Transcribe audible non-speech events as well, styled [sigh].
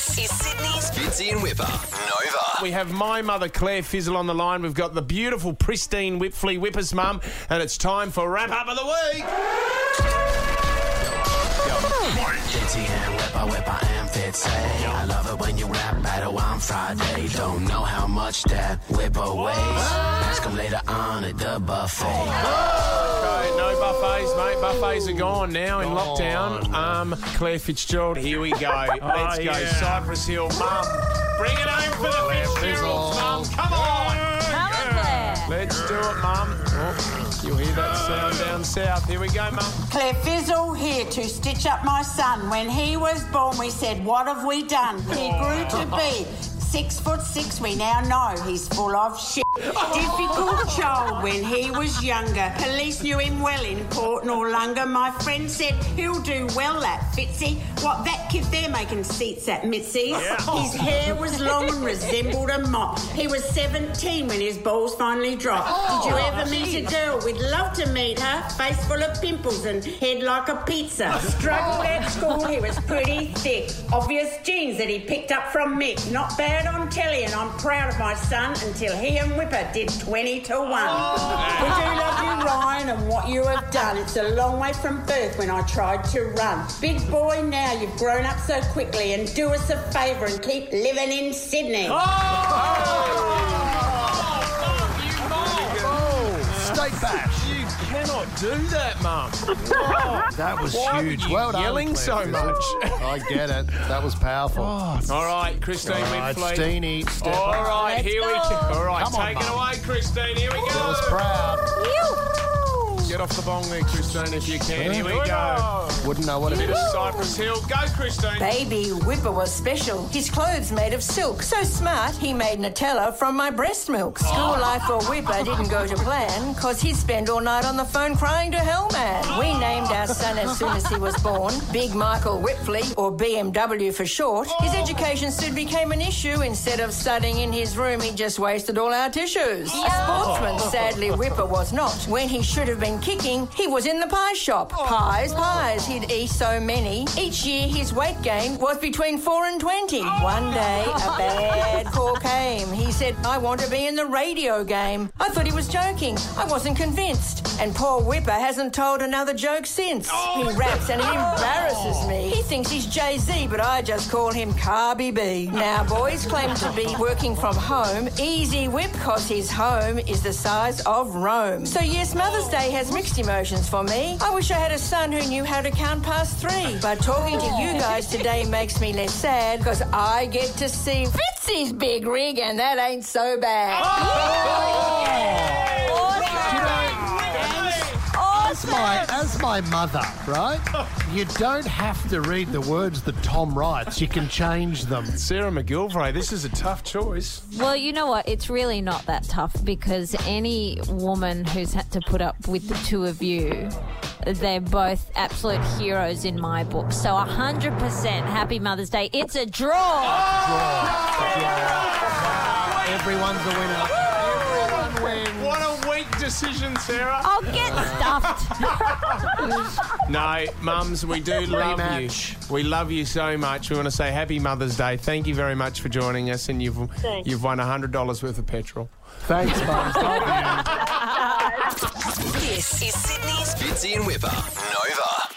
This is Sydney's Fitzy and Wippa. Nova. We have my mother, Claire Fizzle, on the line. We've got the beautiful, pristine Wipfli Wippa's mum, and it's time for wrap up of the week. Fitzy and Wippa, Wippa and Fitzy. I love it when you rap battle on Friday. Don't know how much that Wippa weighs. Ask him later on at the buffet. Okay, no buffets, mate. Buffets are gone now in lockdown. Um, Claire Fitzgerald, here we go. [laughs] Let's go. yeah. Cypress Hill, mum. Bring it home for the Fitzgeralds, mum. Come on. Come on, Claire. Let's do it, mum. Oh, you'll hear that sound down south. Here we go, mum. Claire Fizzle here to stitch up my son. When he was born, we said, What have we done? He grew to be six foot six. We now know he's full of shit. Difficult child when he was younger. Police knew him well in Port Noarlunga. My friend said he'll do well at Fitzy. What that kid there making seats at Mitzi's? His hair was long and resembled a mop. He was 17 when his balls finally dropped. Oh, Did you ever meet a girl? We'd love to meet her. Face full of pimples and head like a pizza. [laughs] Struggled at oh. school, he was pretty thick. Obvious genes that he picked up from Mick. Not bad on telly, and I'm proud of my son until he and Wippa did 20 to 1. We do love you, Ryan, and what you have done. It's a long way from birth when I tried to run. Big boy, now you've grown up so quickly, and do us a favour and keep living in Sydney. Oh! State bash. You cannot do that, mum. That was Why huge. were you well done. yelling so much? [laughs] I get it. That was powerful. All right, Christine All right, Wipfli. Steenie, step All up. right, Let's here we go. go. All right, Come on, take it Mum. away, Christine. Here we I was go. proud. Get off the bong there, Christine, if you can. Here we go. Wouldn't know what it Bit is. of Cypress Hill. Go, Christine. Baby Wippa was special. His clothes made of silk. So smart, he made Nutella from my breast milk. Oh. School life for Wippa didn't go to plan, cause he'd spend all night on the phone crying to Hellman. We oh. named our son as soon as he was born, Big Michael Wipfli, or BMW for short. His oh. education soon became an issue. Instead of studying in his room, he just wasted all our tissues. A sportsman, [laughs] sadly, Wippa was not. When he should have been he was in the pie shop. Oh. Pies, pies, he'd eat so many. Each year, his weight gain was between 4 and 20. One day, a bad [laughs] call came. He said, I want to be in the radio game. I thought he was joking. I wasn't convinced. And poor Wippa hasn't told another joke since. Oh he raps and he embarrasses me. He thinks he's Jay-Z, but I just call him Carby B. Now, boys claim to be working from home. Easy whip, cause his home is the size of Rome. So yes, Mother's Day has mixed emotions for me. I wish I had a son who knew how to count past three. But talking to you guys today makes me less sad, cause I get to see Fitzy's big rig, and that ain't so bad. Oh! As my, as my mother, right? You don't have to read the words that Tom writes. You can change them. Sarah MacGillivray, this is a tough choice. Well, you know what? It's really not that tough because any woman who's had to put up with the two of you, they're both absolute heroes in my book. So 100% Happy Mother's Day. It's a draw. Everyone's a winner. Decision, Sarah. I'll get stuffed. [laughs] No, mums, we do love Rematch. you. We love you so much. We want to say Happy Mother's Day. Thank you very much for joining us, and you've you've won hundred dollars worth of petrol. Thanks, Mums. This is Sydney's Fitzy and Wippa.